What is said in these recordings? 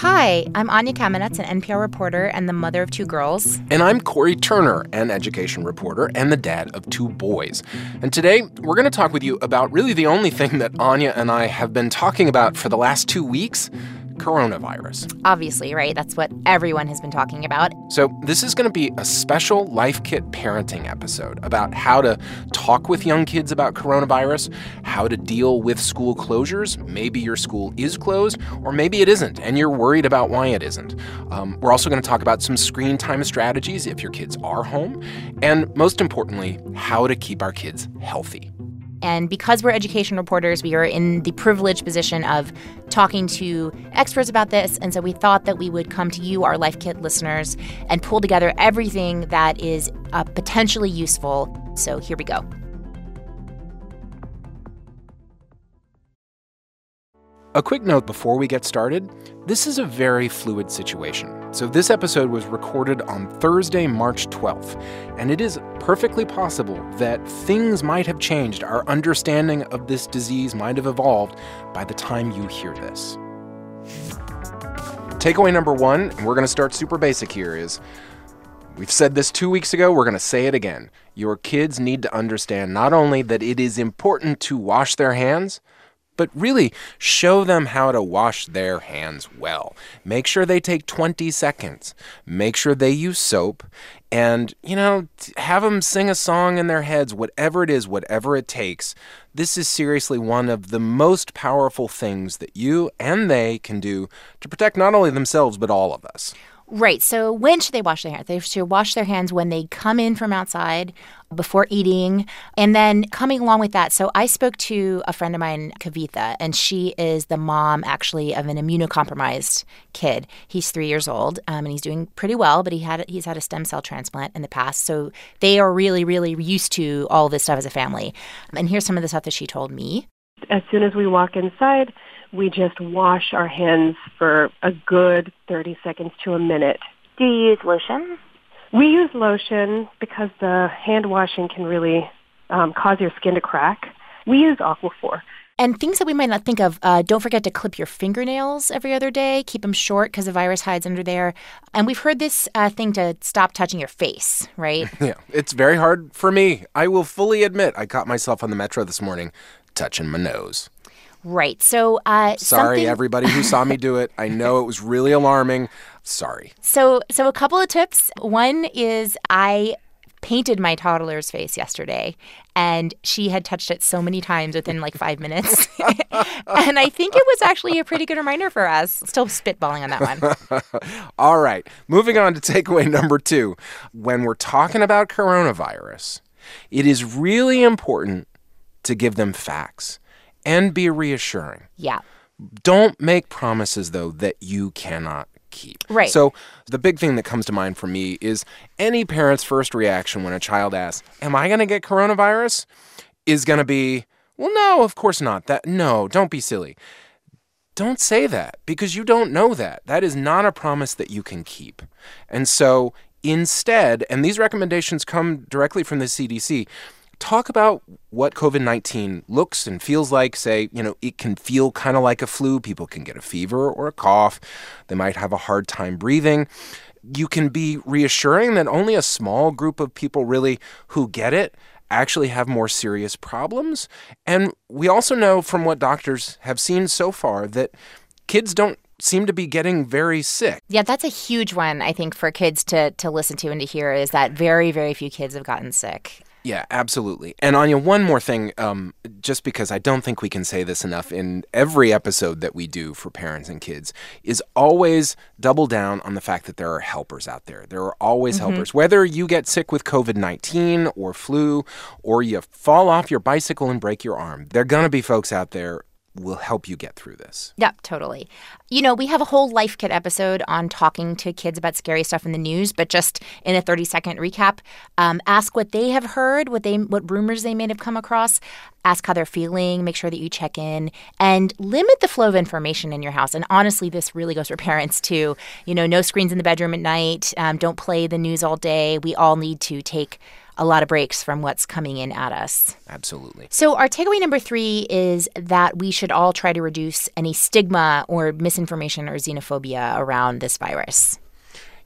Hi, I'm Anya Kamenetz, an NPR reporter and the mother of two girls. And I'm Cory Turner, an education reporter and the dad of two boys. And today, we're going to talk with you about really the only thing that Anya and I have been talking about for the last two weeks coronavirus. Obviously, right? That's what everyone has been talking about. So, this is going to be a special Life Kit parenting episode about how to talk with young kids about coronavirus, how to deal with school closures. Maybe your school is closed, or maybe it isn't, and you're worried about why it isn't. Um, we're also going to talk about some screen time strategies if your kids are home, and most importantly, how to keep our kids healthy. And because we're education reporters, we are in the privileged position of talking to experts about this. And so we thought that we would come to you, our Life Kit listeners, and pull together everything that is uh, potentially useful. So here we go. A quick note before we get started this is a very fluid situation. So, this episode was recorded on Thursday, March 12th, and it is perfectly possible that things might have changed. Our understanding of this disease might have evolved by the time you hear this. Takeaway number one, and we're going to start super basic here, is we've said this two weeks ago, we're going to say it again. Your kids need to understand not only that it is important to wash their hands, but really show them how to wash their hands well. Make sure they take 20 seconds. Make sure they use soap and, you know, have them sing a song in their heads, whatever it is, whatever it takes. This is seriously one of the most powerful things that you and they can do to protect not only themselves, but all of us. Right. So when should they wash their hands? They should wash their hands when they come in from outside, before eating, and then coming along with that. So I spoke to a friend of mine, Kavitha, and she is the mom actually of an immunocompromised kid. He's three years old, um, and he's doing pretty well, but he had he's had a stem cell transplant in the past. So they are really, really used to all this stuff as a family. And here's some of the stuff that she told me. As soon as we walk inside, we just wash our hands for a good 30 seconds to a minute. Do you use lotion? We use lotion because the hand washing can really um, cause your skin to crack. We use Aquaphor. And things that we might not think of, uh, don't forget to clip your fingernails every other day. Keep them short because the virus hides under there. And we've heard this uh, thing to stop touching your face, right? yeah, it's very hard for me. I will fully admit I caught myself on the metro this morning touching my nose. Right. So, uh, sorry, something... everybody who saw me do it. I know it was really alarming. Sorry. So, so a couple of tips. One is I painted my toddler's face yesterday and she had touched it so many times within like five minutes and i think it was actually a pretty good reminder for us still spitballing on that one all right moving on to takeaway number two when we're talking about coronavirus it is really important to give them facts and be reassuring. Yeah. Don't make promises, though, that you cannot keep. Right. So, the big thing that comes to mind for me is any parent's first reaction when a child asks, Am I going to get coronavirus? is going to be, Well, no, of course not. That, no, don't be silly. Don't say that because you don't know that. That is not a promise that you can keep. And so, instead, and these recommendations come directly from the CDC, talk about what COVID 19 looks and feels like. Say, you know, it can feel kind of like a flu. People can get a fever or a cough. They might have a hard time breathing. You can be reassuring that only a small group of people really who get it actually have more serious problems. And we also know from what doctors have seen so far that kids don't seem to be getting very sick. Yeah, that's a huge one I think for kids to to listen to and to hear is that very very few kids have gotten sick. Yeah, absolutely. And Anya, one more thing, um, just because I don't think we can say this enough in every episode that we do for parents and kids, is always double down on the fact that there are helpers out there. There are always mm-hmm. helpers. Whether you get sick with COVID 19 or flu, or you fall off your bicycle and break your arm, there are going to be folks out there will help you get through this. Yep, totally. You know, we have a whole Life Kit episode on talking to kids about scary stuff in the news, but just in a 30 second recap, um, ask what they have heard, what they what rumors they may have come across, ask how they're feeling, make sure that you check in, and limit the flow of information in your house. And honestly, this really goes for parents too. You know, no screens in the bedroom at night, um, don't play the news all day. We all need to take a lot of breaks from what's coming in at us. Absolutely. So, our takeaway number three is that we should all try to reduce any stigma or misinformation or xenophobia around this virus.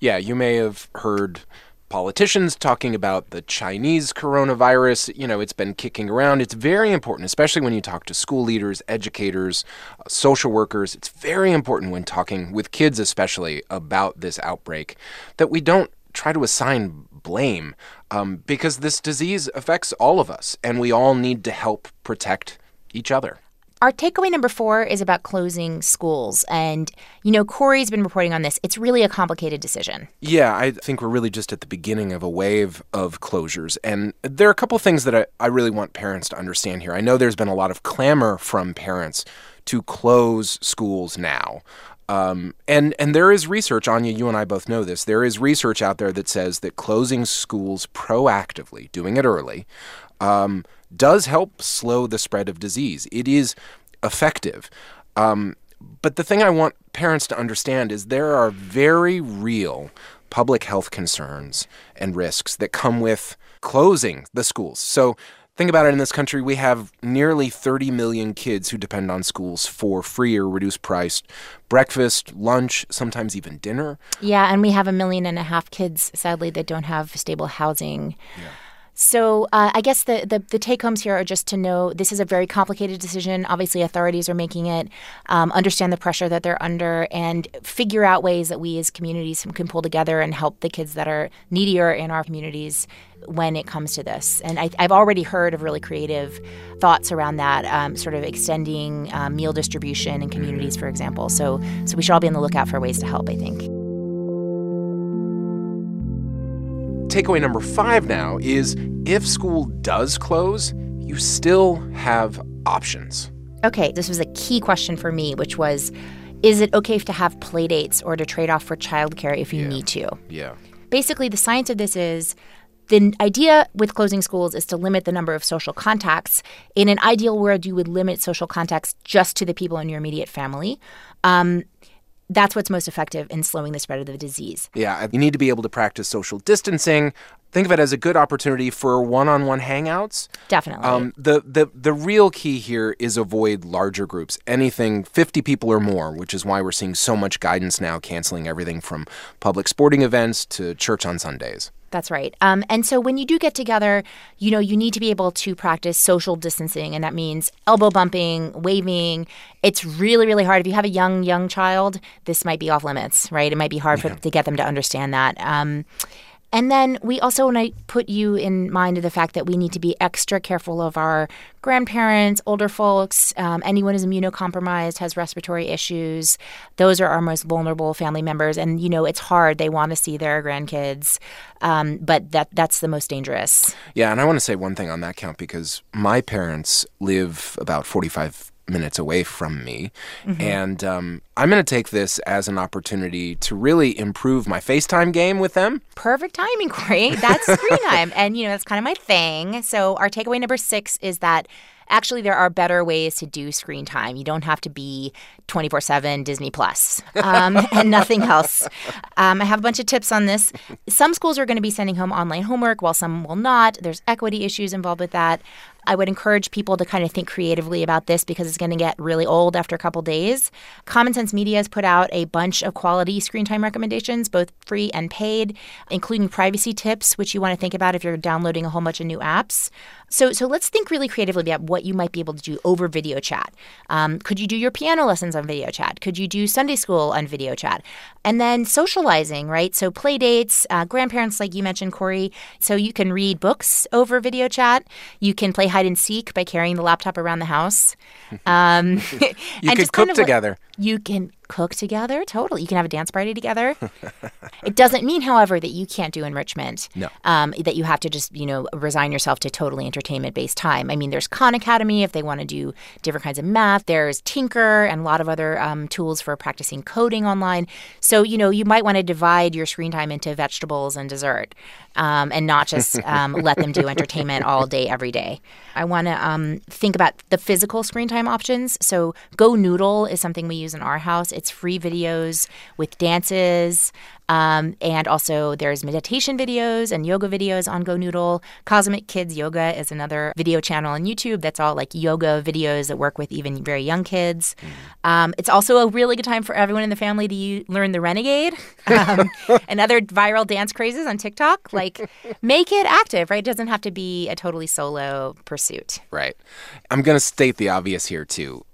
Yeah, you may have heard politicians talking about the Chinese coronavirus. You know, it's been kicking around. It's very important, especially when you talk to school leaders, educators, uh, social workers. It's very important when talking with kids, especially about this outbreak, that we don't try to assign blame um, because this disease affects all of us and we all need to help protect each other. Our takeaway number four is about closing schools. And, you know, Cory's been reporting on this. It's really a complicated decision. Yeah, I think we're really just at the beginning of a wave of closures. And there are a couple things that I, I really want parents to understand here. I know there's been a lot of clamor from parents to close schools now. Um, and and there is research, Anya. You and I both know this. There is research out there that says that closing schools proactively, doing it early, um, does help slow the spread of disease. It is effective. Um, but the thing I want parents to understand is there are very real public health concerns and risks that come with closing the schools. So think about it in this country, we have nearly 30 million kids who depend on schools for free or reduced priced breakfast, lunch, sometimes even dinner. Yeah, and we have a million and a half kids, sadly, that don't have stable housing. Yeah. So uh, I guess the, the, the take homes here are just to know this is a very complicated decision. Obviously, authorities are making it. Um, understand the pressure that they're under, and figure out ways that we as communities can pull together and help the kids that are needier in our communities when it comes to this. And I, have already heard of really creative thoughts around that, um, sort of extending um, meal distribution in communities, for example. So so we should all be on the lookout for ways to help. I think. Takeaway number five now is if school does close, you still have options. Okay, this was a key question for me, which was is it okay to have play dates or to trade off for childcare if you yeah. need to? Yeah. Basically, the science of this is the idea with closing schools is to limit the number of social contacts. In an ideal world, you would limit social contacts just to the people in your immediate family. Um, that's what's most effective in slowing the spread of the disease. Yeah, you need to be able to practice social distancing. Think of it as a good opportunity for one-on-one hangouts. Definitely. Um, the the the real key here is avoid larger groups, anything 50 people or more, which is why we're seeing so much guidance now canceling everything from public sporting events to church on Sundays. That's right. Um, and so when you do get together, you know, you need to be able to practice social distancing, and that means elbow bumping, waving. It's really, really hard. If you have a young, young child, this might be off limits, right? It might be hard yeah. for, to get them to understand that. Um, and then we also want to put you in mind of the fact that we need to be extra careful of our grandparents, older folks, um, anyone who's immunocompromised, has respiratory issues. Those are our most vulnerable family members. And, you know, it's hard. They want to see their grandkids, um, but that that's the most dangerous. Yeah, and I want to say one thing on that count because my parents live about 45 minutes away from me. Mm-hmm. And um, I'm going to take this as an opportunity to really improve my FaceTime game with them. Perfect timing, Cory. That's screen time. And, you know, that's kind of my thing. So, our takeaway number six is that actually there are better ways to do screen time. You don't have to be 24 7 Disney Plus um, and nothing else. Um, I have a bunch of tips on this. Some schools are going to be sending home online homework while some will not. There's equity issues involved with that. I would encourage people to kind of think creatively about this because it's going to get really old after a couple days. Common Sense Media has put out a bunch of quality screen time recommendations, both free and paid, including privacy tips, which you want to think about if you're downloading a whole bunch of new apps. So, so let's think really creatively about what you might be able to do over video chat. Um, could you do your piano lessons on video chat? Could you do Sunday school on video chat? And then socializing, right? So play dates, uh, grandparents, like you mentioned, Cory. So you can read books over video chat. You can play hide and seek by carrying the laptop around the house. Um, you could cook kind of together. You can cook together. Totally. You can have a dance party together. it doesn't mean, however, that you can't do enrichment. No. Um, that you have to just, you know, resign yourself to totally entertainment based time. I mean, there's Khan Academy if they want to do different kinds of math. There's Tynker and a lot of other um, tools for practicing coding online. So, you know, you might want to divide your screen time into vegetables and dessert um, and not just um, let them do entertainment all day, every day. I want to um, think about the physical screen time options. So, Go Noodle is something we use in our house It's free videos with dances. Um, and also, there's meditation videos and yoga videos on Go Noodle. Cosmic Kids Yoga is another video channel on YouTube that's all like yoga videos that work with even very young kids. Um, it's also a really good time for everyone in the family to u- learn the Renegade um, and other viral dance crazes on TikTok. Like, make it active, right? It doesn't have to be a totally solo pursuit. Right. I'm going to state the obvious here, too,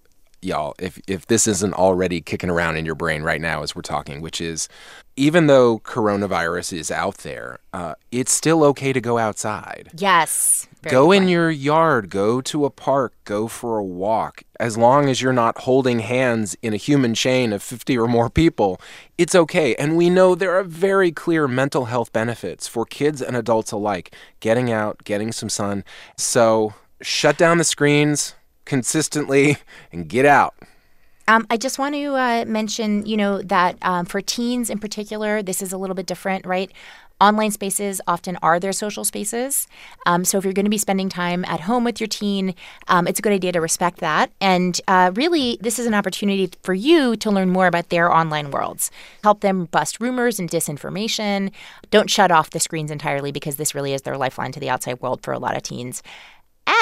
y'all, if, if this isn't already kicking around in your brain right now as we're talking, which is even though coronavirus is out there, uh, it's still okay to go outside. Yes. Go in your yard, go to a park, go for a walk. As long as you're not holding hands in a human chain of 50 or more people, it's okay. And we know there are very clear mental health benefits for kids and adults alike getting out, getting some sun. So shut down the screens consistently and get out. Um, I just want to uh, mention, you know, that um, for teens in particular, this is a little bit different, right? Online spaces often are their social spaces. Um, so if you're going to be spending time at home with your teen, um, it's a good idea to respect that. And uh, really, this is an opportunity for you to learn more about their online worlds. Help them bust rumors and disinformation. Don't shut off the screens entirely because this really is their lifeline to the outside world for a lot of teens.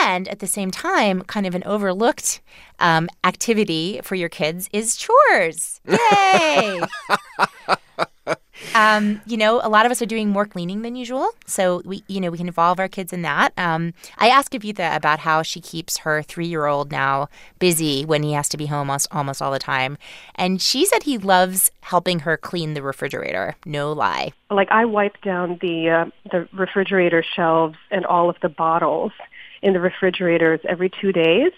And at the same time, kind of an overlooked um, activity for your kids is chores. Yay! um, you know, a lot of us are doing more cleaning than usual, so we, you know, we can involve our kids in that. Um, I asked Kavitha about how she keeps her three-year-old now busy when he has to be home almost, almost all the time, and she said he loves helping her clean the refrigerator. No lie. Like I wipe down the uh, the refrigerator shelves and all of the bottles in the refrigerators every two days.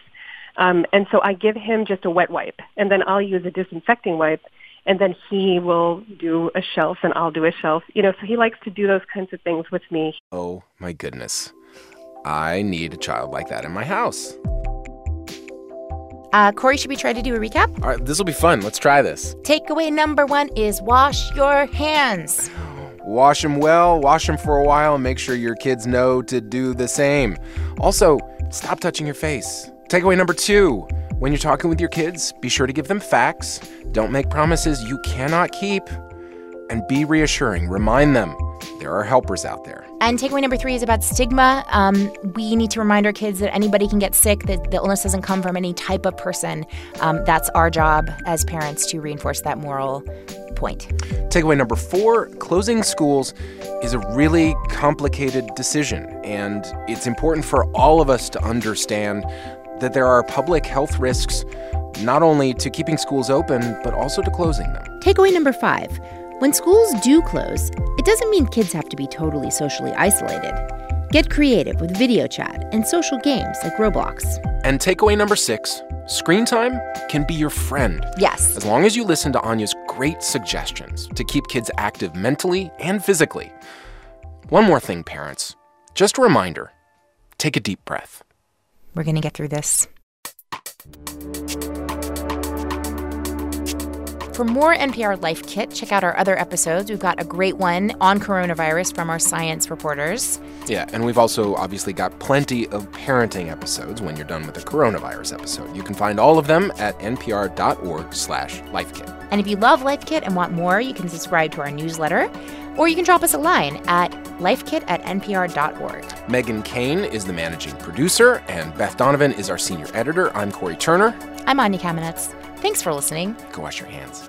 Um, and so I give him just a wet wipe, and then I'll use a disinfecting wipe, and then he will do a shelf, and I'll do a shelf. You know, so he likes to do those kinds of things with me. Oh my goodness. I need a child like that in my house. Uh, Cory, should we try to do a recap? All right, this will be fun. Let's try this. Takeaway number one is wash your hands. Wash them well, wash them for a while, and make sure your kids know to do the same. Also, stop touching your face. Takeaway number two when you're talking with your kids, be sure to give them facts. Don't make promises you cannot keep. And be reassuring. Remind them there are helpers out there. And takeaway number three is about stigma. Um, we need to remind our kids that anybody can get sick, that the illness doesn't come from any type of person. Um, that's our job as parents to reinforce that moral point. Takeaway number four closing schools is a really complicated decision, and it's important for all of us to understand that there are public health risks not only to keeping schools open, but also to closing them. Takeaway number five when schools do close, it doesn't mean kids have to be totally socially isolated. Get creative with video chat and social games like Roblox. And takeaway number six screen time can be your friend. Yes. As long as you listen to Anya's great suggestions to keep kids active mentally and physically. One more thing, parents. Just a reminder take a deep breath. We're going to get through this. For more NPR Life Kit, check out our other episodes. We've got a great one on coronavirus from our science reporters. Yeah, and we've also obviously got plenty of parenting episodes when you're done with the coronavirus episode. You can find all of them at npr.org slash lifekit. And if you love Life Kit and want more, you can subscribe to our newsletter, or you can drop us a line at lifekit at npr.org. Meghan Keane is the managing producer, and Beth Donovan is our senior editor. I'm Cory Turner. I'm Anya Kamenetz. Thanks for listening. Go wash your hands.